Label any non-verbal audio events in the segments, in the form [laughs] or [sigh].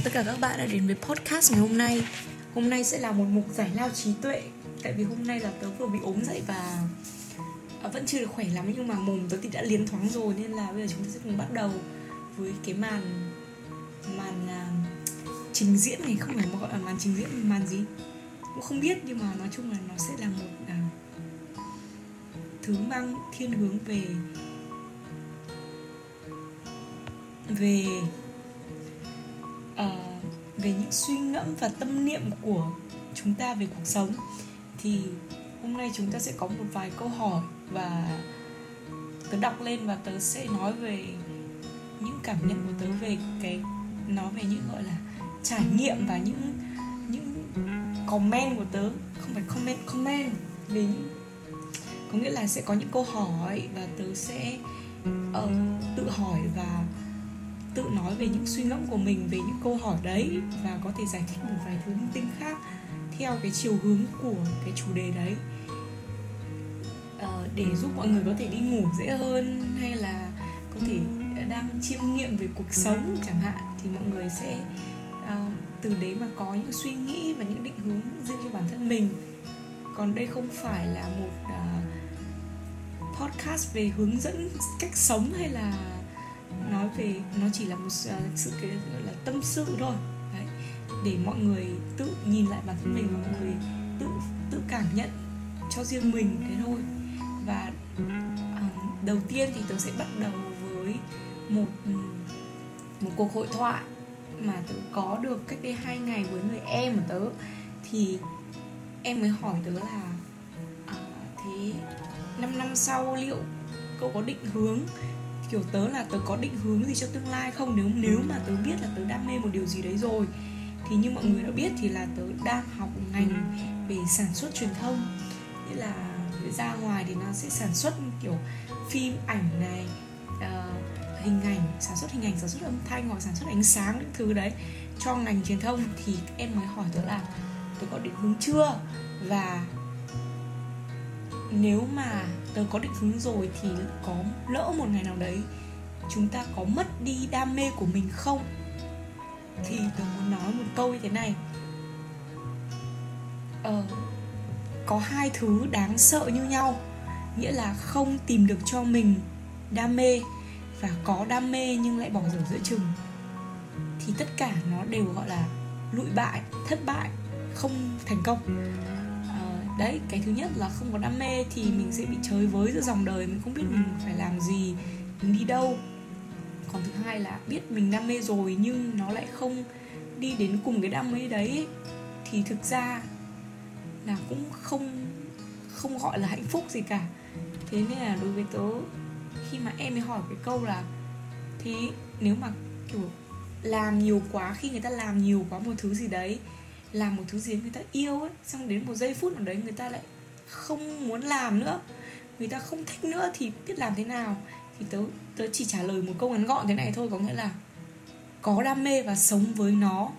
Chào tất cả các bạn đã đến với podcast ngày hôm nay. Hôm nay sẽ là một mục giải lao trí tuệ Tại vì hôm nay là tớ vừa bị ốm dậy và à, Vẫn chưa được khỏe lắm nhưng mà mồm tớ thì đã liến thoáng rồi Nên là bây giờ chúng ta sẽ cùng bắt đầu với cái màn Màn uh, trình diễn này. Không phải gọi là màn trình diễn mà màn gì? Cũng không biết nhưng mà nói chung là nó sẽ là một uh, Thứ mang thiên hướng về Về về những suy ngẫm và tâm niệm của chúng ta về cuộc sống. Thì hôm nay chúng ta sẽ có một vài câu hỏi và tớ đọc lên và tớ sẽ nói về những cảm nhận của tớ về cái nói về những gọi là trải nghiệm và những những comment của tớ. Không phải comment comment. Về những có nghĩa là sẽ có những câu hỏi và tớ sẽ uh, tự hỏi và tự nói về những suy ngẫm của mình về những câu hỏi đấy và có thể giải thích một vài thứ linh tinh khác theo cái chiều hướng của cái chủ đề đấy. À, để giúp mọi người có thể đi ngủ dễ hơn hay là có thể đang chiêm nghiệm về cuộc sống chẳng hạn thì mọi người sẽ uh, từ đấy mà có những suy nghĩ và những định hướng riêng cho bản thân mình. Còn đây không phải là một uh, podcast về hướng dẫn cách sống hay là nói về nó chỉ là một à, sự cái gọi là tâm sự thôi. Đấy. Để mọi người tự nhìn lại bản thân mình và mọi người tự tự cảm nhận cho riêng mình thế thôi. Và uh, đầu tiên thì tớ sẽ bắt đầu với một một cuộc hội thoại mà tớ có được cách đây hai ngày với người em của tớ. Thì em mới hỏi tớ là à, thế 5 năm sau liệu cậu có định hướng kiểu tớ là tớ có định hướng gì cho tương lai không? Nếu nếu mà tớ biết là tớ đam mê một điều gì đấy rồi thì như mọi người đã biết thì là tớ đang học ngành về sản xuất truyền thông. Nghĩa là ra ngoài thì nó sẽ sản xuất kiểu phim ảnh này uh, hình ảnh sản xuất hình ảnh sản xuất âm thanh hoặc sản xuất ánh sáng những thứ đấy cho ngành truyền thông. Thì em mới hỏi tớ là tớ có định hướng chưa? Và nếu mà tớ có định hướng rồi thì có lỡ một ngày nào đấy chúng ta có mất đi đam mê của mình không? Thì tớ muốn nói một câu như thế này. Ờ, có hai thứ đáng sợ như nhau. Nghĩa là không tìm được cho mình đam mê và có đam mê nhưng lại bỏ dở giữa chừng. Thì tất cả nó đều gọi là lụi bại thất bại không thành công đấy, cái thứ nhất là không có đam mê thì mình sẽ bị chơi với giữa dòng đời, mình không biết mình phải làm gì, mình đi đâu. Còn thứ hai là biết mình đam mê rồi nhưng nó lại không đi đến cùng cái đam mê đấy thì thực ra là cũng không không gọi là hạnh phúc gì cả. Thế nên là đối với tớ, khi mà em ấy hỏi cái câu là, thế nếu mà, kiểu, làm nhiều quá, khi người ta làm nhiều quá một thứ gì đấy làm một thứ gì người ta yêu ấy, xong đến một giây phút nào đấy người ta lại không muốn làm nữa. Người ta không thích nữa thì biết làm thế nào. Thì tớ tớ chỉ trả lời một câu ngắn gọn thế này thôi, có nghĩa là có đam mê và sống với nó.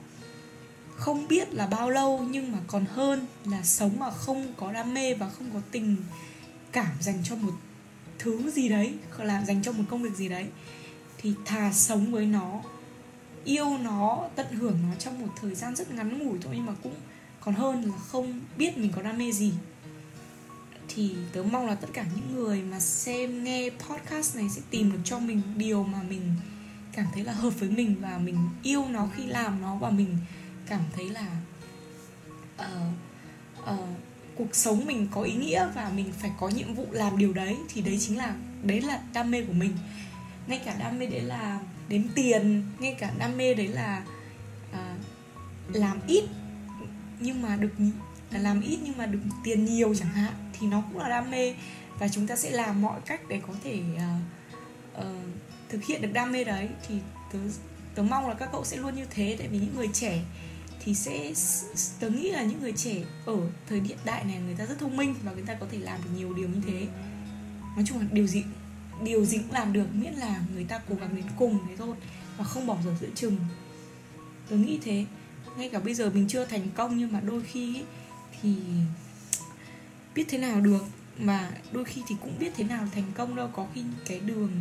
Không biết là bao lâu, nhưng mà còn hơn là sống mà không có đam mê và không có tình cảm dành cho một thứ gì đấy làm dành cho một công việc gì đấy, thì thà sống với nó yêu nó tận hưởng nó trong một thời gian rất ngắn ngủi thôi nhưng mà cũng còn hơn là không biết mình có đam mê gì. Thì tớ mong là tất cả những người mà xem nghe podcast này sẽ tìm được cho mình điều mà mình cảm thấy là hợp với mình và mình yêu nó khi làm nó và mình cảm thấy là uh, uh, cuộc sống mình có ý nghĩa và mình phải có nhiệm vụ làm điều đấy thì đấy chính là đấy là đam mê của mình. Ngay cả đam mê đấy là đến tiền ngay cả đam mê đấy là à, làm ít nhưng mà được là làm ít nhưng mà được tiền nhiều chẳng hạn thì nó cũng là đam mê. Và chúng ta sẽ làm mọi cách để có thể uh, uh, thực hiện được đam mê đấy. Thì tớ tớ mong là các cậu sẽ luôn như thế tại vì những người trẻ thì sẽ tớ nghĩ là những người trẻ ở thời hiện đại này người ta rất thông minh và người ta có thể làm được nhiều điều như thế. Nói chung là điều gì điều gì cũng làm được miễn là người ta cố gắng đến cùng thế thôi và không bỏ dở giữa chừng. Tôi nghĩ thế. Ngay cả bây giờ mình chưa thành công nhưng mà đôi khi ấy, thì biết thế nào được mà đôi khi thì cũng biết thế nào thành công đâu. Có khi cái đường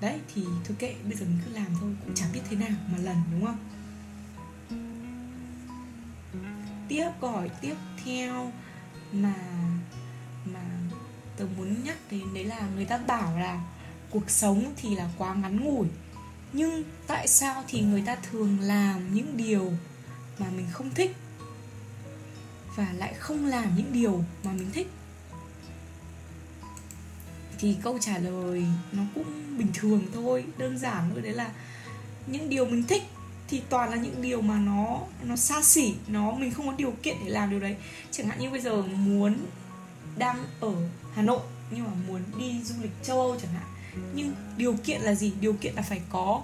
đấy thì thôi kệ bây giờ mình cứ làm thôi cũng chẳng biết thế nào mà lần đúng không? Tiếp gọi tiếp theo là tớ muốn nhắc đến đấy là người ta bảo là cuộc sống thì là quá ngắn ngủi. Nhưng tại sao thì người ta thường làm những điều mà mình không thích và lại không làm những điều mà mình thích? Thì câu trả lời nó cũng bình thường thôi. Đơn giản thôi, đấy là những điều mình thích thì toàn là những điều mà nó nó xa xỉ, nó mình không có điều kiện để làm điều đấy. Chẳng hạn như bây giờ muốn đang ở hà nội, nhưng mà muốn đi du lịch châu âu chẳng hạn. Nhưng điều kiện là gì? Điều kiện là phải có,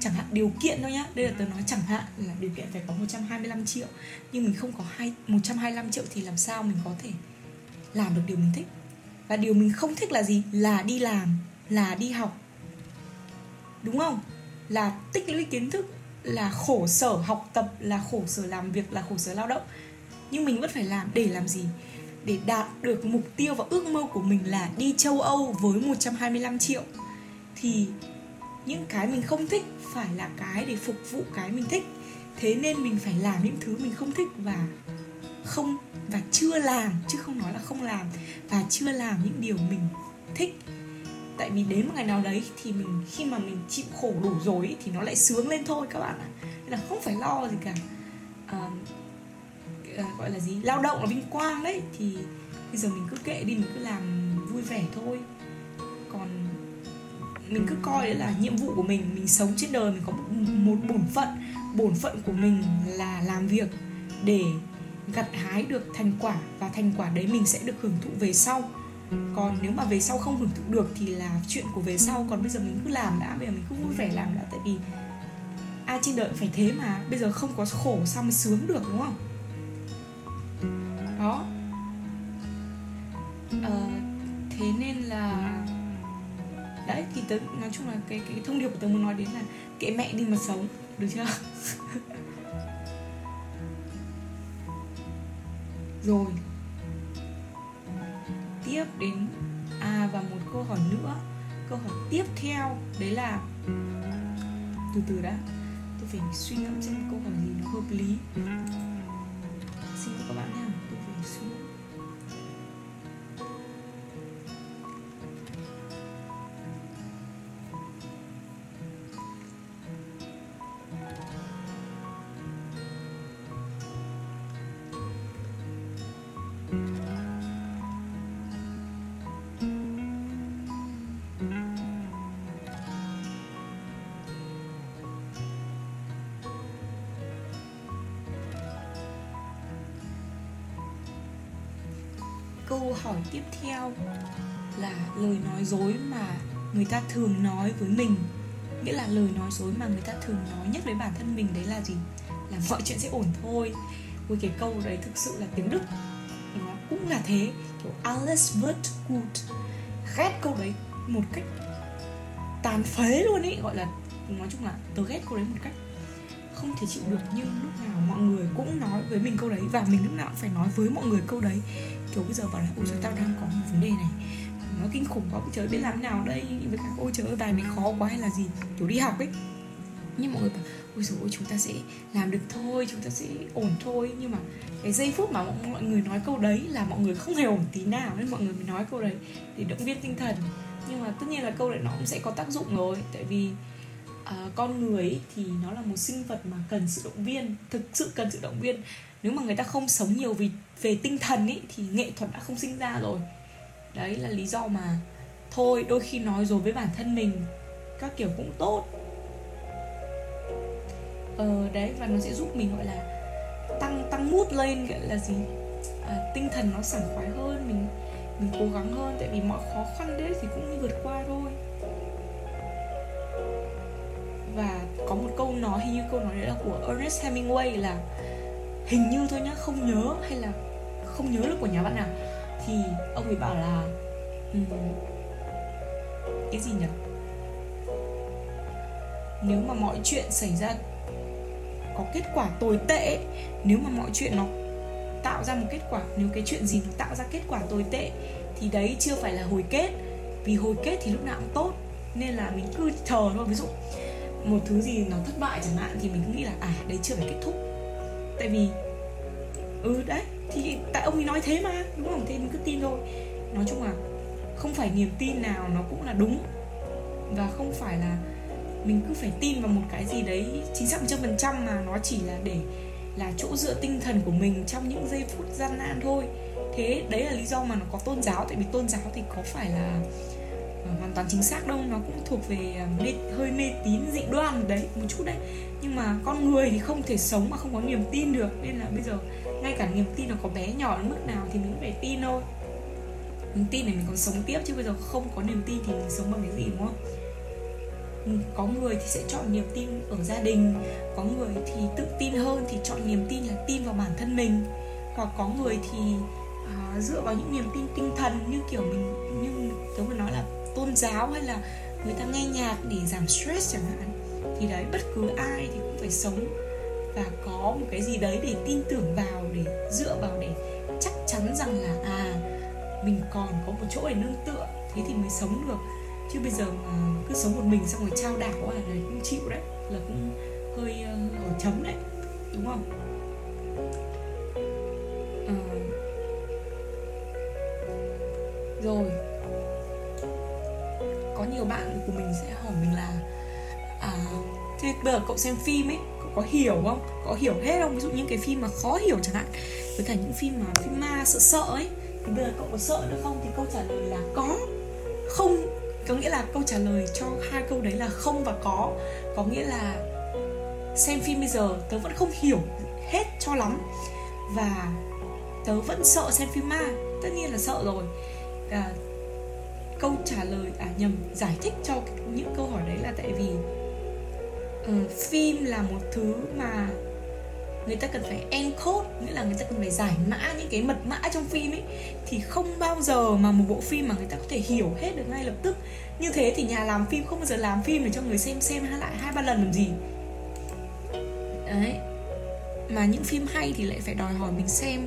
chẳng hạn điều kiện thôi nhá. Đây là tớ nói chẳng hạn là điều kiện phải có 125 triệu. Nhưng mình không có hai 125 triệu thì làm sao mình có thể làm được điều mình thích? Và điều mình không thích là gì? Là đi làm, là đi học. Đúng không? Là tích lũy kiến thức, là khổ sở học tập, là khổ sở làm việc, là khổ sở lao động. Nhưng mình vẫn phải làm. Để làm gì? Để đạt được mục tiêu và ước mơ của mình là đi châu Âu với 125 triệu. Thì những cái mình không thích phải là cái để phục vụ cái mình thích. Thế nên mình phải làm những thứ mình không thích và không và chưa làm chứ không nói là không làm và chưa làm những điều mình thích. Tại vì đến một ngày nào đấy thì mình khi mà mình chịu khổ đủ rồi thì nó lại sướng lên thôi các bạn ạ. Nên là không phải lo gì cả. À, à, gọi là gì? Lao động là vinh quang đấy. Thì bây giờ mình cứ kệ đi mình cứ làm vui vẻ thôi. Còn mình cứ coi đấy là nhiệm vụ của mình mình sống trên đời mình có một, bổn phận. Bổn phận của mình là làm việc để gặt hái được thành quả và thành quả đấy mình sẽ được hưởng thụ về sau. Còn nếu mà về sau không hưởng thụ được thì là chuyện của về sau. Còn bây giờ mình cứ làm đã bây giờ mình cứ vui vẻ làm đã. Tại vì ai trên đời phải thế mà. Bây giờ không có khổ sao mới sướng được đúng không khó ờ, thế nên là đấy thì tớ nói chung là cái cái thông điệp của tớ muốn nói đến là kệ mẹ đi mà sống được chưa? [laughs] Rồi. Tiếp đến à và một câu hỏi nữa. Câu hỏi tiếp theo đấy là từ từ đã. Tôi phải suy ngẫm xem câu hỏi gì nó hợp lý. Câu hỏi tiếp theo là lời nói dối mà người ta thường nói với mình. Nghĩa là lời nói dối mà người ta thường nói nhất với bản thân mình đấy là gì? Là mọi chuyện sẽ ổn thôi. Với cái câu đấy thực sự là tiếng đức. Nó cũng là thế. Kiểu, alles wird gut. Ghét câu đấy một cách tàn phế luôn ấy gọi là, nói chung là, tớ ghét câu đấy một cách không thể chịu được. Nhưng lúc nào mọi người cũng nói với mình câu đấy và mình lúc nào cũng phải nói với mọi người câu đấy kiểu bây giờ bảo là, ôi trời tao đang có một vấn đề này. Nó kinh khủng quá, trời biết làm nào đây? Với cả, ôi trời ơi, bài này khó quá hay là gì? Kiểu đi học ấy. Nhưng mọi người bảo, ôi dồi ôi chúng ta sẽ làm được thôi, chúng ta sẽ ổn thôi. Nhưng mà cái giây phút mà mọi người nói câu đấy là mọi người không hề ổn tí nào nên mọi người mới nói câu đấy để động viên tinh thần. Nhưng mà tất nhiên là câu đấy nó cũng sẽ có tác dụng rồi, tại vì à, con người ấy, thì nó là một sinh vật mà cần sự động viên thực sự cần sự động viên. Nếu mà người ta không sống nhiều vì về tinh thần ấy thì nghệ thuật đã không sinh ra rồi. Đấy là lý do mà thôi đôi khi nói rồi với bản thân mình các kiểu cũng tốt. Ờ đấy và nó sẽ giúp mình gọi là tăng tăng mút lên gọi là gì? À, tinh thần nó sảng khoái hơn mình mình cố gắng hơn. Tại vì mọi khó khăn đấy thì cũng vượt qua thôi và có một câu nói hình như câu nói đấy là của Ernest Hemingway là hình như thôi nhá không nhớ hay là không nhớ được của nhà bạn nào thì ông ấy bảo là um, cái gì nhỉ? Nếu mà mọi chuyện xảy ra có kết quả tồi tệ nếu mà mọi chuyện nó tạo ra một kết quả nếu cái chuyện gì nó tạo ra kết quả tồi tệ thì đấy chưa phải là hồi kết. Vì hồi kết thì lúc nào cũng tốt nên là mình cứ chờ thôi. Ví dụ một thứ gì nó thất bại chẳng hạn thì mình cứ nghĩ là à đấy chưa phải kết thúc. Tại vì ừ đấy thì tại ông ấy nói thế mà đúng không? Thế mình cứ tin thôi. Nói chung là không phải niềm tin nào nó cũng là đúng. Và không phải là mình cứ phải tin vào một cái gì đấy chính xác một trăm phần trăm mà nó chỉ là để là chỗ dựa tinh thần của mình trong những giây phút gian nan thôi. Thế đấy là lý do mà nó có tôn giáo. Tại vì tôn giáo thì có phải là uh, hoàn toàn chính xác đâu nó cũng thuộc về à, mê, hơi mê tín dị đoan đấy một chút đấy. Nhưng mà con người thì không thể sống mà không có niềm tin được nên là bây giờ ngay cả niềm tin nó có bé nhỏ đến mức nào thì mình cũng phải tin thôi. Mình tin để mình còn sống tiếp chứ bây giờ không có niềm tin thì mình sống bằng cái gì đúng không? Có người thì sẽ chọn niềm tin ở gia đình có người thì tự tin hơn thì chọn niềm tin là tin vào bản thân mình. Hoặc có người thì uh, dựa vào những niềm tin tinh thần như kiểu mình như tớ vừa nói là tôn giáo hay là người ta nghe nhạc để giảm stress chẳng hạn thì đấy bất cứ ai thì cũng phải sống và có một cái gì đấy để tin tưởng vào để dựa vào để chắc chắn rằng là à mình còn có một chỗ để nương tựa thế thì mới sống được. Chứ bây giờ mà cứ sống một mình xong rồi trao đảo à là cũng chịu đấy là cũng hơi uh, chấm đấy đúng không? À. rồi nhiều bạn của mình sẽ hỏi mình là à thế bây giờ cậu xem phim ấy cậu có hiểu không? Có hiểu hết không? Ví dụ những cái phim mà khó hiểu chẳng hạn với cả những phim mà phim ma sợ sợ ấy thì bây giờ cậu có sợ nữa không? Thì câu trả lời là có. Không. Có nghĩa là câu trả lời cho hai câu đấy là không và có. Có nghĩa là xem phim bây giờ tớ vẫn không hiểu hết cho lắm. Và tớ vẫn sợ xem phim ma. Tất nhiên là sợ rồi. À, câu trả lời à nhầm giải thích cho những câu hỏi đấy là tại vì uh, phim là một thứ mà người ta cần phải encode nghĩa là người ta cần phải giải mã những cái mật mã trong phim ấy. Thì không bao giờ mà một bộ phim mà người ta có thể hiểu hết được ngay lập tức. Như thế thì nhà làm phim không bao giờ làm phim để cho người xem xem lại hai ba lần làm gì. Đấy. Mà những phim hay thì lại phải đòi hỏi mình xem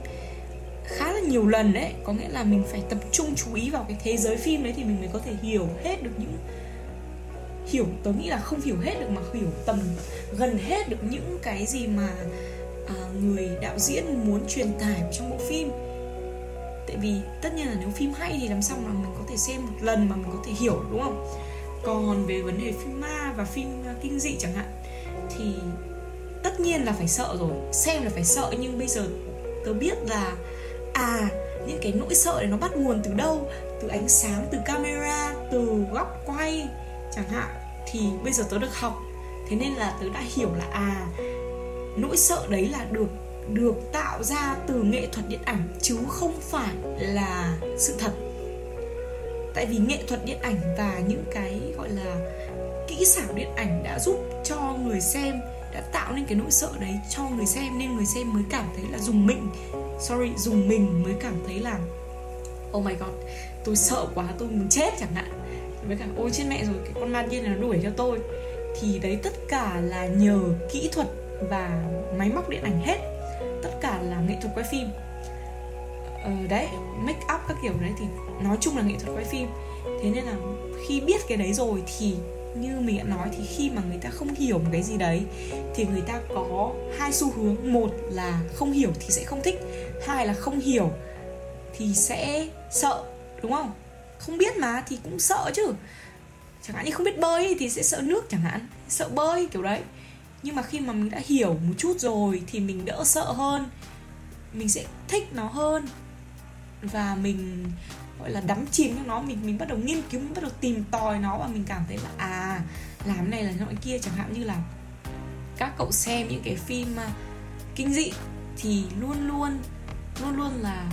khá là nhiều lần đấy. Có nghĩa là mình phải tập trung chú ý vào cái thế giới phim đấy thì mình mới có thể hiểu hết được những hiểu tớ nghĩ là không hiểu hết được mà hiểu tầm gần hết được những cái gì mà à, người đạo diễn muốn truyền tải trong bộ phim. Tại vì tất nhiên là nếu phim hay thì làm sao mà mình có thể xem một lần mà mình có thể hiểu đúng không? Còn về vấn đề phim ma và phim à, kinh dị chẳng hạn thì tất nhiên là phải sợ rồi xem là phải sợ. Nhưng bây giờ tớ biết là à những cái nỗi sợ này nó bắt nguồn từ đâu? Từ ánh sáng, từ camera, từ góc quay, chẳng hạn. Thì bây giờ tớ được học. Thế nên là tớ đã hiểu là à nỗi sợ đấy là được được tạo ra từ nghệ thuật điện ảnh, chứ không phải là sự thật. Tại vì nghệ thuật điện ảnh và những cái, gọi là, kỹ xảo điện ảnh đã giúp cho người xem, đã tạo nên cái nỗi sợ đấy cho người xem, nên người xem mới cảm thấy là dùng mình sorry dùng mình mới cảm thấy là oh my god tôi sợ quá tôi muốn chết chẳng hạn. Với cả ôi chết mẹ rồi cái con ma điên này nó đuổi theo tôi. Thì đấy tất cả là nhờ kỹ thuật và máy móc điện ảnh hết. Tất cả là nghệ thuật quay phim. Ờ, đấy make up các kiểu đấy thì nói chung là nghệ thuật quay phim. Thế nên là khi biết cái đấy rồi thì như mình đã nói thì khi mà người ta không hiểu một cái gì đấy, thì người ta có hai xu hướng. Một là không hiểu thì sẽ không thích, hai là không hiểu thì sẽ sợ, đúng không? Không biết mà thì cũng sợ chứ. Chẳng hạn như không biết bơi thì sẽ sợ nước chẳng hạn, sợ bơi kiểu đấy. Nhưng mà khi mà mình đã hiểu một chút rồi thì mình đỡ sợ hơn, mình sẽ thích nó hơn. Và mình gọi là đắm chìm trong nó, mình mình bắt đầu nghiên cứu, mình bắt đầu tìm tòi nó và mình cảm thấy là à làm này là loại kia. Chẳng hạn như là các cậu xem những cái phim à, kinh dị thì luôn luôn luôn luôn là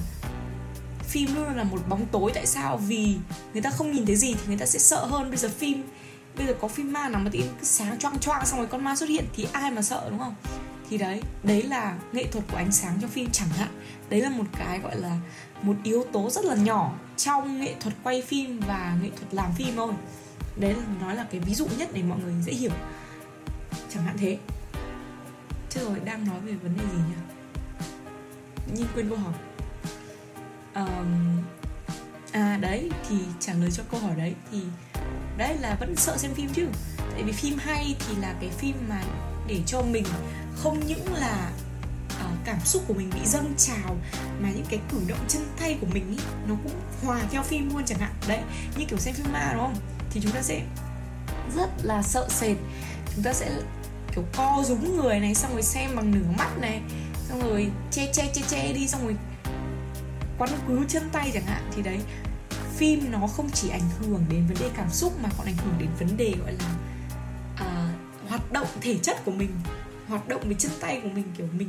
phim luôn là một bóng tối. Tại sao? Vì người ta không nhìn thấy gì thì người ta sẽ sợ hơn. Bây giờ phim, bây giờ có phim ma nào mà tự sáng choang choang xong rồi con ma xuất hiện thì ai mà sợ, đúng không? Thì đấy. Đấy là nghệ thuật của ánh sáng trong phim chẳng hạn. Đấy là một cái gọi là một yếu tố rất là nhỏ trong nghệ thuật quay phim và nghệ thuật làm phim thôi. Đấy là nói là cái ví dụ nhất để mọi người dễ hiểu. Chẳng hạn thế. Chứ rồi đang nói về vấn đề gì nhỉ? Nhìn quên câu hỏi. Um, à đấy thì trả lời cho câu hỏi đấy thì đấy là vẫn sợ xem phim chứ. Tại vì phim hay thì là cái phim mà để cho mình không những là uh, cảm xúc của mình bị dâng trào mà những cái cử động chân tay của mình ý, nó cũng hòa theo phim luôn chẳng hạn. Đấy như kiểu xem phim ma đúng không? Thì chúng ta sẽ rất là sợ sệt. Chúng ta sẽ kiểu co rúm người này xong rồi xem bằng nửa mắt này xong rồi che che che che đi xong rồi quấn cứu chân tay chẳng hạn. Thì đấy phim nó không chỉ ảnh hưởng đến vấn đề cảm xúc mà còn ảnh hưởng đến vấn đề gọi là à, hoạt động thể chất của mình hoạt động với chân tay của mình kiểu mình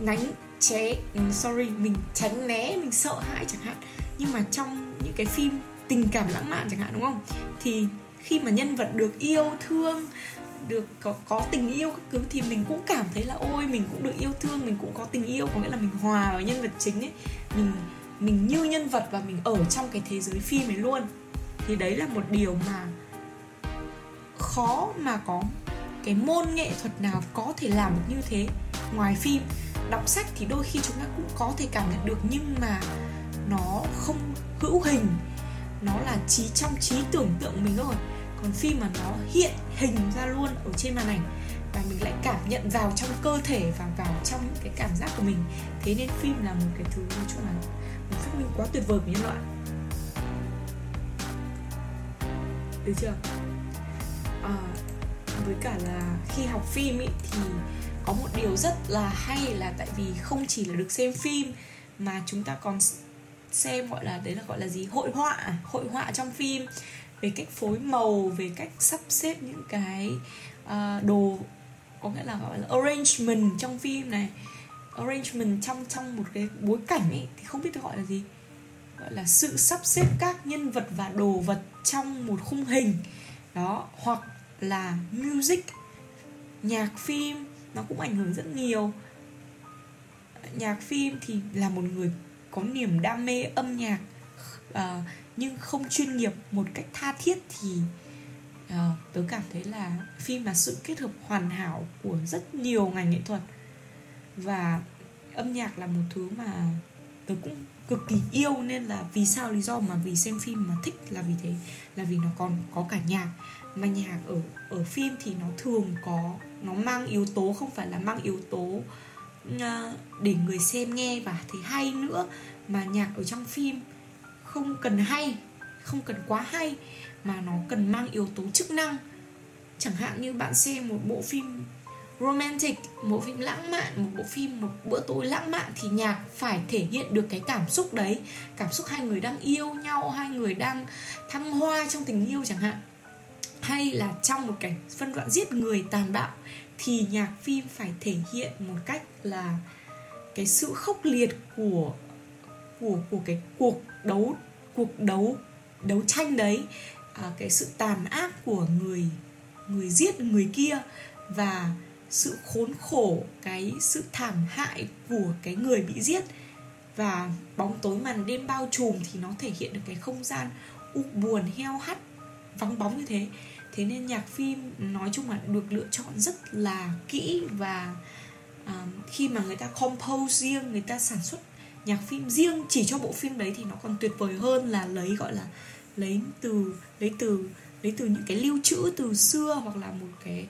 nánh ché ừ, sorry mình tránh né mình sợ hãi chẳng hạn. Nhưng mà trong những cái phim tình cảm lãng mạn chẳng hạn đúng không? Thì khi mà nhân vật được yêu thương được có, có tình yêu các thứ thì mình cũng cảm thấy là ôi mình cũng được yêu thương mình cũng có tình yêu. Có nghĩa là mình hòa vào nhân vật chính ấy mình mình như nhân vật và mình ở trong cái thế giới phim ấy luôn. Thì đấy là một điều mà khó mà có cái môn nghệ thuật nào có thể làm được như thế ngoài phim. Đọc sách thì đôi khi chúng ta cũng có thể cảm nhận được nhưng mà nó không hữu hình. Nó là trí, trong trí tưởng tượng mình thôi. Còn phim mà nó hiện hình ra luôn ở trên màn ảnh và mình lại cảm nhận vào trong cơ thể và vào trong những cái cảm giác của mình. Thế nên phim là một cái thứ nói chung là một phát minh quá tuyệt vời của nhân loại. Được chưa? À, với cả là khi học phim ý, thì có một điều rất là hay là tại vì không chỉ là được xem phim mà chúng ta còn xem gọi là đấy là gọi là gì? Hội họa à, hội họa trong phim. Về cách phối màu về cách sắp xếp những cái uh, đồ có nghĩa là gọi là arrangement trong phim này. Arrangement trong trong một cái bối cảnh ấy thì không biết được gọi là gì. Gọi là sự sắp xếp các nhân vật và đồ vật trong một khung hình. Đó hoặc là music nhạc phim nó cũng ảnh hưởng rất nhiều. Nhạc phim thì là một người có niềm đam mê âm nhạc uh, nhưng không chuyên nghiệp một cách tha thiết thì uh, tớ cảm thấy là phim là sự kết hợp hoàn hảo của rất nhiều ngành nghệ thuật và âm nhạc là một thứ mà tớ cũng cực kỳ yêu nên là vì sao lý do mà vì xem phim mà thích là vì thế là vì nó còn có cả nhạc. Mà nhạc ở ở phim thì nó thường có nó mang yếu tố không phải là mang yếu tố ờ, để người xem nghe và thấy hay nữa mà nhạc ở trong phim không cần hay không cần quá hay mà nó cần mang yếu tố chức năng. Chẳng hạn như bạn xem một bộ phim romantic, một phim lãng mạn, một bộ phim, một bữa tối lãng mạn thì nhạc phải thể hiện được cái cảm xúc đấy. Cảm xúc hai người đang yêu nhau, hai người đang thăng hoa trong tình yêu chẳng hạn. Hay là trong một cảnh phân đoạn giết người tàn bạo thì nhạc phim phải thể hiện một cách là cái sự khốc liệt của của của cái cuộc đấu cuộc đấu đấu tranh đấy à, cái sự tàn ác của người người giết người kia và sự khốn khổ cái sự thảm hại của cái người bị giết. Và bóng tối màn đêm bao trùm thì nó thể hiện được cái không gian u buồn heo hắt vắng bóng như thế. Thế nên nhạc phim nói chung là được lựa chọn rất là kỹ và uh, khi mà người ta compose riêng người ta sản xuất nhạc phim riêng chỉ cho bộ phim đấy thì nó còn tuyệt vời hơn là lấy gọi là lấy từ lấy từ lấy từ những cái lưu trữ từ xưa hoặc là một cái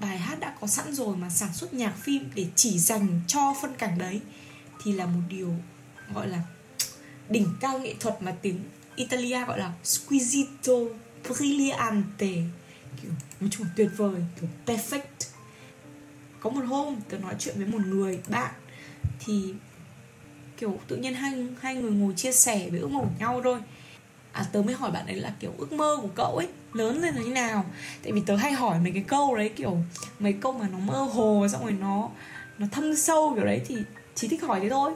bài hát đã có sẵn rồi mà sản xuất nhạc phim để chỉ dành cho phân cảnh đấy, thì là một điều gọi là đỉnh cao nghệ thuật mà tiếng Italia gọi là squisito brillante. Kiểu nói chung tuyệt vời, kiểu perfect. Có một hôm tớ nói chuyện với một người bạn, thì kiểu tự nhiên hai hai người ngồi chia sẻ với ước mơ của nhau thôi à tớ mới hỏi bạn ấy là kiểu ước mơ của cậu ấy lớn lên là như nào? Tại vì tớ hay hỏi mấy cái câu đấy kiểu mấy câu mà nó mơ hồ xong rồi nó nó thâm sâu kiểu đấy thì chỉ thích hỏi thế thôi.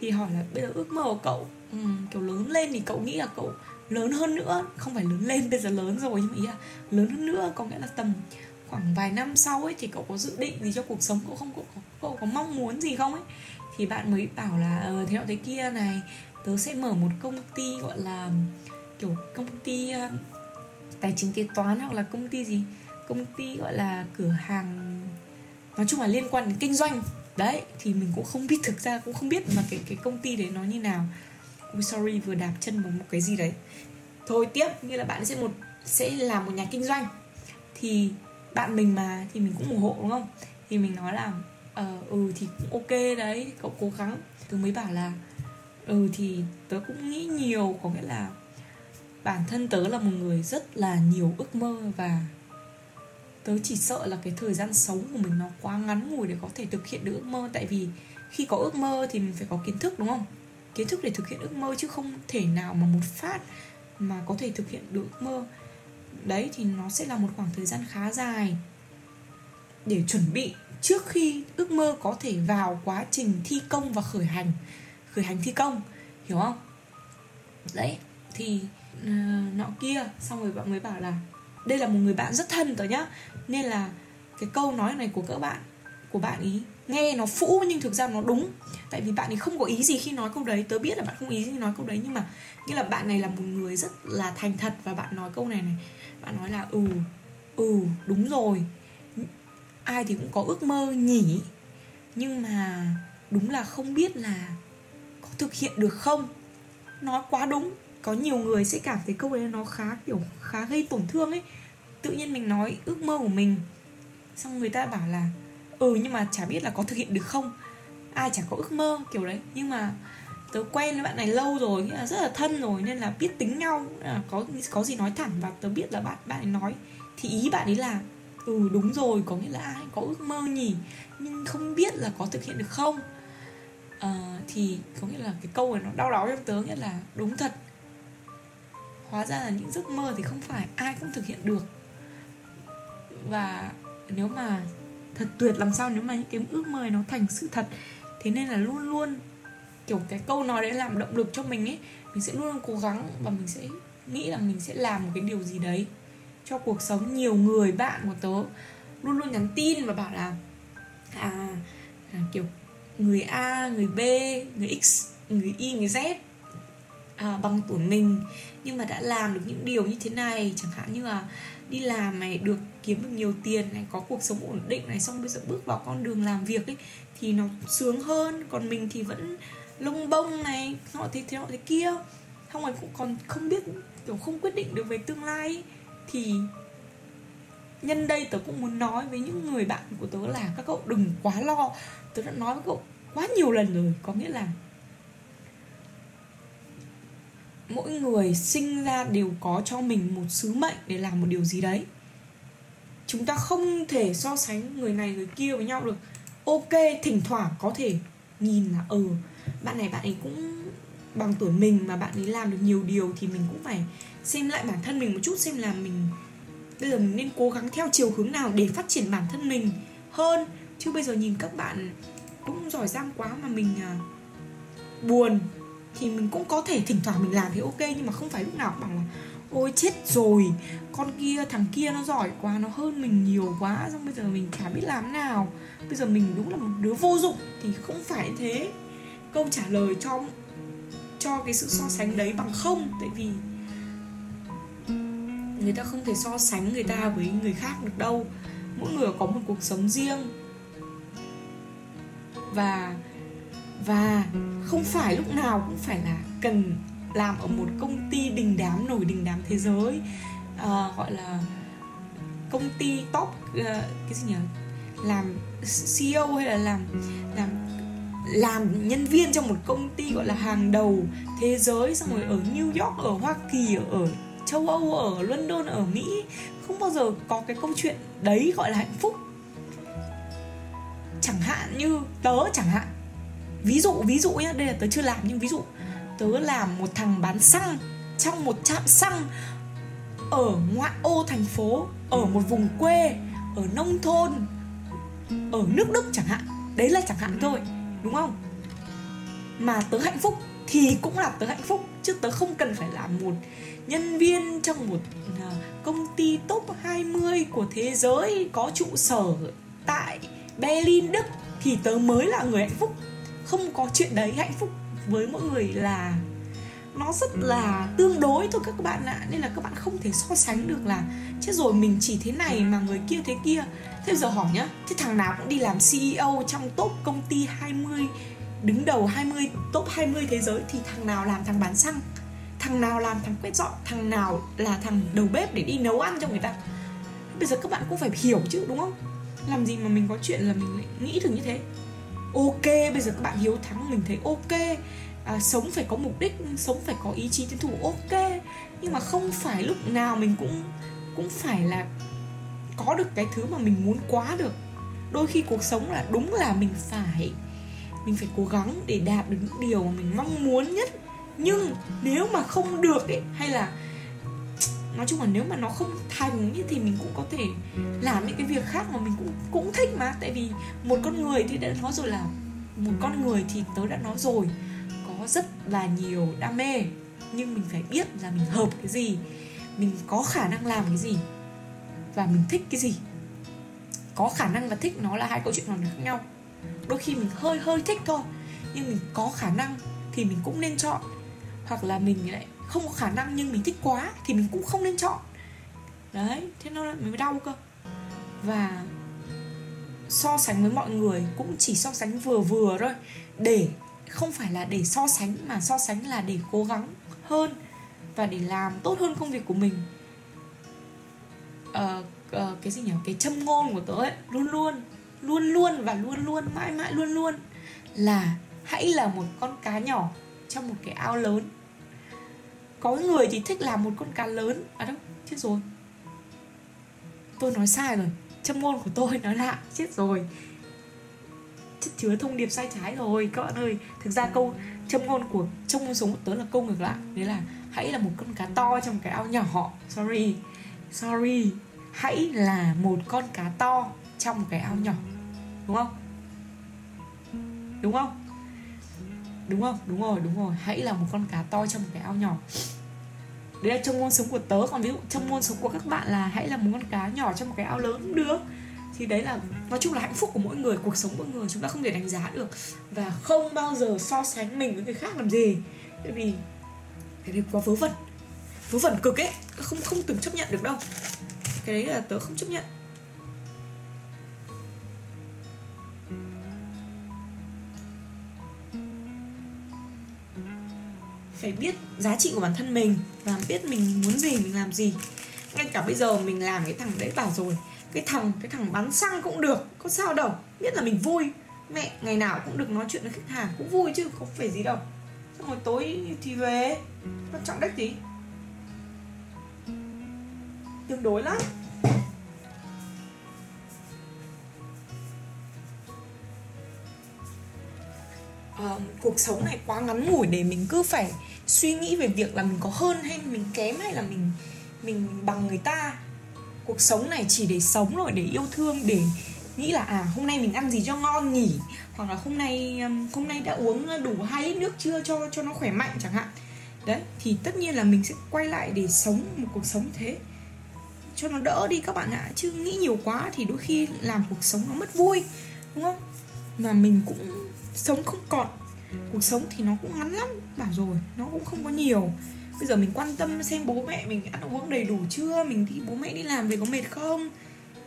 Thì hỏi là bây giờ ước mơ của cậu um, kiểu lớn lên thì cậu nghĩ là cậu lớn hơn nữa? Không phải lớn lên bây giờ lớn rồi nhưng mà ý là lớn hơn nữa có nghĩa là tầm khoảng vài năm sau ấy thì cậu có dự định gì cho cuộc sống cậu không? Cậu có, cậu có mong muốn gì không ấy? Thì bạn mới bảo là ờ thế nọ thế kia này tớ sẽ mở một công ty gọi là kiểu công ty uh, tài chính kế toán hoặc là công ty gì? Công ty gọi là cửa hàng nói chung là liên quan đến kinh doanh. Đấy thì mình cũng không biết thực ra cũng không biết mà cái cái công ty đấy nó như nào. Ui sorry vừa đạp chân vào một cái gì đấy. Thôi tiếp như là bạn sẽ một sẽ làm một nhà kinh doanh. Thì bạn mình mà thì mình cũng ủng hộ đúng không? Thì mình nói là ờ ừ thì cũng ok đấy cậu cố gắng. Tôi mới bảo là ừ thì tớ cũng nghĩ nhiều, có nghĩa là bản thân tớ là một người rất là nhiều ước mơ và tớ chỉ sợ là cái thời gian sống của mình nó quá ngắn ngủi để có thể thực hiện được ước mơ. Tại vì khi có ước mơ thì mình phải có kiến thức, đúng không? Kiến thức để thực hiện ước mơ chứ không thể nào mà một phát mà có thể thực hiện được ước mơ. Đấy, thì nó sẽ là một khoảng thời gian khá dài để chuẩn bị trước khi ước mơ có thể vào quá trình thi công và khởi hành khởi hành thi công hiểu không? Đấy thì uh, nọ kia xong rồi bạn mới bảo là đây là một người bạn rất thân tớ nhá nên là cái câu nói này của các bạn của bạn ý nghe nó phũ nhưng thực ra nó đúng. Tại vì bạn ấy không có ý gì khi nói câu đấy tớ biết là bạn không ý gì nói câu đấy nhưng mà nghĩa là bạn này là một người rất là thành thật và bạn nói câu này này bạn nói là ừ ừ đúng rồi ai thì cũng có ước mơ nhỉ? Nhưng mà đúng là không biết là có thực hiện được không? Nói quá đúng. Có nhiều người sẽ cảm thấy câu đấy nó khá, kiểu, khá gây tổn thương ấy. Tự nhiên mình nói ước mơ của mình. Xong người ta bảo là ừ nhưng mà chả biết là có thực hiện được không? Ai chả có ước mơ kiểu đấy. Nhưng mà tớ quen với bạn này lâu rồi, nghĩa là rất là thân rồi, nên là biết tính nhau. Là có có gì nói thẳng và tớ biết là bạn bạn ấy nói. Thì ý bạn ấy là ừ đúng rồi, có nghĩa là ai có ước mơ nhỉ? Nhưng không biết là có thực hiện được không? Uh, thì có nghĩa là cái câu này nó đau đáu trong tớ nghĩa là đúng thật. Hóa ra là những giấc mơ thì không phải ai cũng thực hiện được. Và nếu mà thật tuyệt làm sao nếu mà những cái ước mơ nó thành sự thật? Thế nên là luôn luôn kiểu cái câu nói đấy làm động lực cho mình ấy. Mình sẽ luôn luôn cố gắng và mình sẽ nghĩ là mình sẽ làm một cái điều gì đấy cho cuộc sống nhiều người bạn của tớ luôn luôn nhắn tin và bảo là à, à kiểu người A, người B, người X, người Y, người Z à, bằng tuổi mình nhưng mà đã làm được những điều như thế này chẳng hạn như là đi làm này được kiếm được nhiều tiền này có cuộc sống ổn định này xong bây giờ bước vào con đường làm việc ấy thì nó sướng hơn còn mình thì vẫn lông bông này họ thế thế họ thế kia không rồi cũng còn không biết kiểu không quyết định được về tương lai ấy. thì nhân đây tớ cũng muốn nói với những người bạn của tớ là các cậu đừng quá lo. Tớ đã nói với cậu quá nhiều lần rồi, có nghĩa là mỗi người sinh ra đều có cho mình một sứ mệnh để làm một điều gì đấy. Chúng ta không thể so sánh người này người kia với nhau được. Ok, thỉnh thoảng có thể nhìn là ừ bạn này bạn ấy cũng bằng tuổi mình mà bạn ấy làm được nhiều điều thì mình cũng phải xem lại bản thân mình một chút, xem là mình bây giờ mình nên cố gắng theo chiều hướng nào để phát triển bản thân mình hơn? Chứ bây giờ nhìn các bạn cũng giỏi giang quá mà mình à, buồn thì mình cũng có thể thỉnh thoảng mình làm thì ok nhưng mà không phải lúc nào bảo là ôi chết rồi con kia thằng kia nó giỏi quá nó hơn mình nhiều quá xong bây giờ mình chả biết làm nào. Bây giờ mình đúng là một đứa vô dụng thì không phải thế. Câu trả lời cho cho cái sự so sánh đấy bằng không tại vì người ta không thể so sánh người ta với người khác được đâu. Mỗi người có một cuộc sống riêng. Và và không phải lúc nào cũng phải là cần làm ở một công ty đình đám nổi đình đám thế giới. À, gọi là công ty top uh, cái gì nhỉ? Làm CEO hay là làm làm làm nhân viên trong một công ty gọi là hàng đầu thế giới xong rồi ở New York ở Hoa Kỳ ở, ở châu Âu, ở London, ở Mỹ, không bao giờ có cái câu chuyện đấy gọi là hạnh phúc. Chẳng hạn như tớ chẳng hạn. Ví dụ ví dụ nhé đây là tớ chưa làm, nhưng ví dụ, tớ làm một thằng bán xăng trong một trạm xăng ở ngoại ô thành phố, ở một vùng quê, ở nông thôn, ở nước đức chẳng hạn. Đấy là chẳng hạn thôi, đúng không? Mà tớ hạnh phúc thì cũng là tớ hạnh phúc, chứ tớ không cần phải là một nhân viên trong một à, công ty top 20 của thế giới có trụ sở tại Berlin, Đức, thì tớ mới là người hạnh phúc. Không có chuyện đấy hạnh phúc với mỗi người là nó rất là tương đối thôi các bạn ạ. Nên là các bạn không thể so sánh được là, chết rồi, mình chỉ thế này mà người kia thế kia. Thế giờ hỏi nhá, thế thằng nào cũng đi làm CEO trong top công ty 20 đứng đầu 20 top 20 thế giới thì thằng nào làm thằng bán xăng? Thằng nào làm thằng quét dọn? Thằng nào là thằng đầu bếp để đi nấu ăn cho người ta? Bây giờ các bạn cũng phải hiểu chứ đúng không? Làm gì mà mình có chuyện là mình lại nghĩ được như thế? Ok bây giờ các bạn hiếu thắng mình thấy ok. À, sống phải có mục đích sống phải có ý chí tiến thủ ok. Nhưng mà không phải lúc nào mình cũng cũng phải là có được cái thứ mà mình muốn quá được. Đôi khi cuộc sống là đúng là mình phải mình phải cố gắng để đạt được những điều mà mình mong muốn nhất. Nhưng nếu mà không được ấy, hay là, nói chung là nếu mà nó không thành thì mình cũng có thể làm những cái việc khác mà mình cũng cũng thích mà. Tại vì một con người thì đã nói rồi là một con người thì tớ đã nói rồi, có rất là nhiều đam mê. Nhưng mình phải biết là mình hợp cái gì, mình có khả năng làm cái gì và mình thích cái gì. Có khả năng và thích nó là hai câu chuyện hoàn toàn khác nhau đôi khi mình hơi hơi thích thôi nhưng mình có khả năng thì mình cũng nên chọn. Hoặc là mình lại không có khả năng nhưng mình thích quá thì mình cũng không nên chọn. Đấy thế nó mình mới đau cơ. Và so sánh với mọi người cũng chỉ so sánh vừa vừa thôi. Để không phải là để so sánh mà so sánh là để cố gắng hơn và để làm tốt hơn công việc của mình. Uh, uh, cái gì nhỉ? Cái châm ngôn của tớ ấy luôn luôn luôn luôn và luôn luôn, mãi mãi luôn luôn là hãy là một con cá nhỏ trong một cái ao lớn. Có người thì thích làm một con cá lớn. À đâu, chết rồi. Tôi nói sai rồi. Châm ngôn của tôi nói lạ, chết rồi. Chất chứa thông điệp sai trái rồi, các bạn ơi. Thực ra câu châm ngôn của trong ngôn sống của tớ là câu ngược lại. Đấy là hãy là một con cá to trong cái ao nhỏ. Sorry. Sorry. Hãy là một con cá to trong cái ao nhỏ đúng không? Đúng không? Đúng không? Đúng rồi đúng rồi. Hãy là một con cá to trong một cái ao nhỏ. Đấy là trong môn sống của tớ. Còn ví dụ trong môn sống của các bạn là hãy là một con cá nhỏ trong một cái ao lớn cũng được. Thì đấy là, nói chung là hạnh phúc của mỗi người, cuộc sống mỗi người, chúng ta không thể đánh giá được. Và không bao giờ so sánh mình với người khác làm gì. Tại vì cái đấy quá vớ vẩn. Vớ vẩn cực ấy. Không không từng chấp nhận được đâu. Cái đấy là tớ không chấp nhận. Phải biết giá trị của bản thân mình và biết mình muốn gì, mình làm gì. Ngay cả bây giờ mình làm cái thằng đấy bảo rồi, cái thằng cái thằng bán xăng cũng được, có sao đâu. Biết là mình vui. Mẹ ngày nào cũng được nói chuyện với khách hàng, cũng vui chứ, không phải gì đâu. Xong rồi tối thì về. Quan trọng đếch gì? Tương đối lắm. Uh, cuộc sống này quá ngắn ngủi để mình cứ phải suy nghĩ về việc là mình có hơn hay mình kém hay là mình mình bằng người ta. Cuộc sống này chỉ để sống rồi để yêu thương để nghĩ là à hôm nay mình ăn gì cho ngon nhỉ? Hoặc là hôm nay hôm nay đã uống đủ hai lít nước chưa cho cho nó khỏe mạnh chẳng hạn. Đấy thì tất nhiên là mình sẽ quay lại để sống một cuộc sống thế. Cho nó đỡ đi các bạn ạ chứ nghĩ nhiều quá thì đôi khi làm cuộc sống nó mất vui đúng không? Mà mình cũng sống không còn. Cuộc sống thì nó cũng ngắn lắm bảo rồi nó cũng không có nhiều. Bây giờ mình quan tâm xem bố mẹ mình ăn uống đầy đủ chưa mình thì bố mẹ đi làm về có mệt không?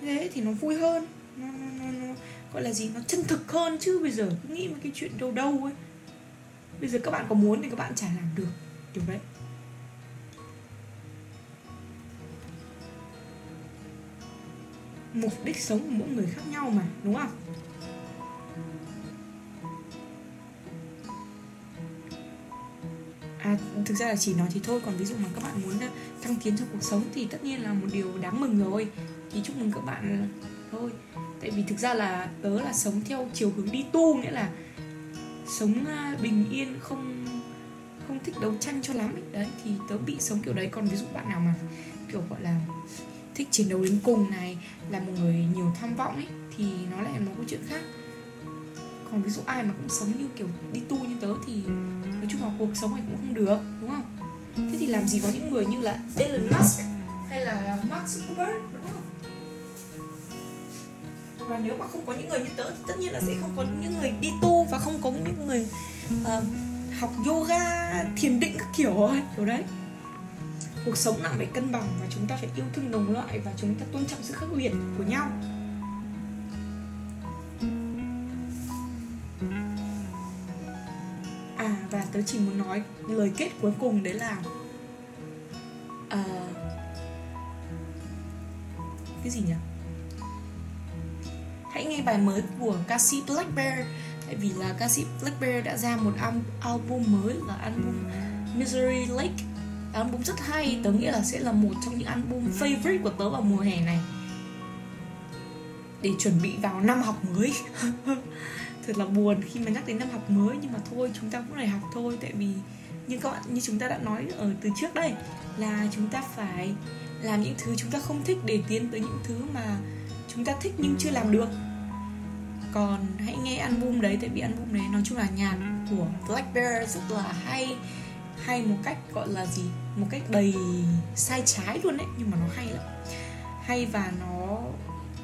Thế thì nó vui hơn nó, nó, nó, nó gọi là gì nó chân thực hơn chứ bây giờ cứ nghĩ một cái chuyện đâu đâu ấy. Bây giờ các bạn có muốn thì các bạn chả làm được kiểu đấy mục đích sống của mỗi người khác nhau mà đúng không? À, thực ra là chỉ nói thì thôi còn ví dụ mà các bạn muốn ờ, thăng tiến trong cuộc sống thì tất nhiên là một điều đáng mừng rồi. Thì chúc mừng các bạn ờ, thôi. Tại vì thực ra là tớ là sống theo chiều hướng đi tu nghĩa là sống ờ, bình yên không không thích đấu tranh cho lắm ấy. đấy thì tớ bị sống kiểu đấy. Còn ví dụ bạn nào mà kiểu gọi là thích chiến đấu đến cùng này là một người nhiều tham vọng ấy thì nó lại là một câu chuyện khác còn ví dụ ai mà cũng sống như kiểu đi tu như tớ thì nói chung là cuộc sống này cũng không được đúng không? Thế thì làm gì có những người như là Elon Musk hay là Mark Zuckerberg đúng không? Và nếu mà không có những người như tớ thì tất nhiên là sẽ không có những người đi tu và không có những người uh, học yoga thiền định các kiểu rồi kiểu đấy. Cuộc sống nặng phải cân bằng và chúng ta phải yêu thương đồng loại và chúng ta tôn trọng sự khác biệt của nhau. Tớ chỉ muốn nói lời kết cuối cùng đấy là uh, cái gì nhỉ? Hãy nghe bài mới của ca sĩ Black Bear. Tại vì là ca sĩ Black Bear đã ra một album mới là album Misery Lake. Album rất hay tớ nghĩ là sẽ là một trong những album favorite của tớ vào mùa hè này. Để chuẩn bị vào năm học mới. [laughs] thật là buồn khi mà nhắc đến năm học mới, nhưng mà thôi, chúng ta cũng phải học thôi. Tại vì như các bạn, như chúng ta đã nói ở từ trước đây, là chúng ta phải làm những thứ chúng ta không thích để tiến tới những thứ mà chúng ta thích nhưng chưa làm được. Còn hãy nghe album đấy, tại vì album đấy nói chung là nhạc của Black Bear rất là hay. Hay một cách gọi là gì? Một cách đầy sai trái luôn đấy, nhưng mà nó hay lắm. Hay và nó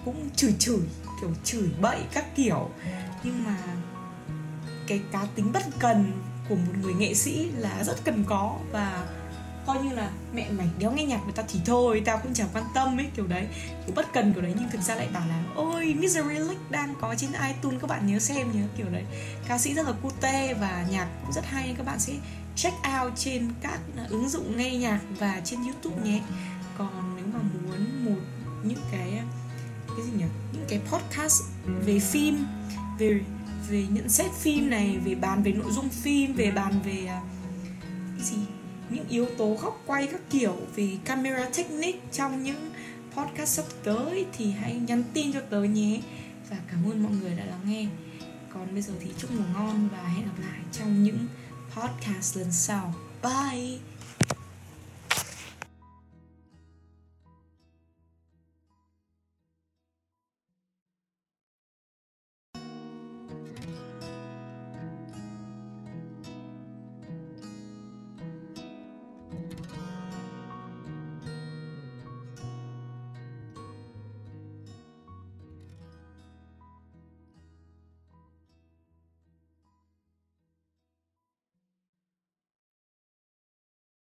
cũng chửi chửi, kiểu chửi bậy các kiểu nhưng mà cái cá tính bất cần của một người nghệ sĩ là rất cần có và coi như là mẹ mày đéo nghe nhạc người ta thì thôi, tao cũng chẳng quan tâm ấy, kiểu đấy. Kiểu bất cần kiểu đấy nhưng thực ra lại bảo là, ôi, Misery Lake đang có trên iTunes, các bạn nhớ xem nhớ kiểu đấy. Ca sĩ rất là cute và nhạc cũng rất hay, các bạn sẽ check out trên các ứng dụng nghe nhạc và trên YouTube nhé. Còn nếu mà muốn một những cái cái gì nhỉ? Những cái podcast về phim về về nhận xét phim này, về bàn về nội dung phim, về bàn về à, cái gì? Những yếu tố góc quay các kiểu, về camera technique trong những podcast sắp tới thì hãy nhắn tin cho tớ nhé. Và cảm ơn mọi người đã lắng nghe. Còn bây giờ thì chúc ngủ ngon và hẹn gặp lại trong những podcast lần sau. Bye!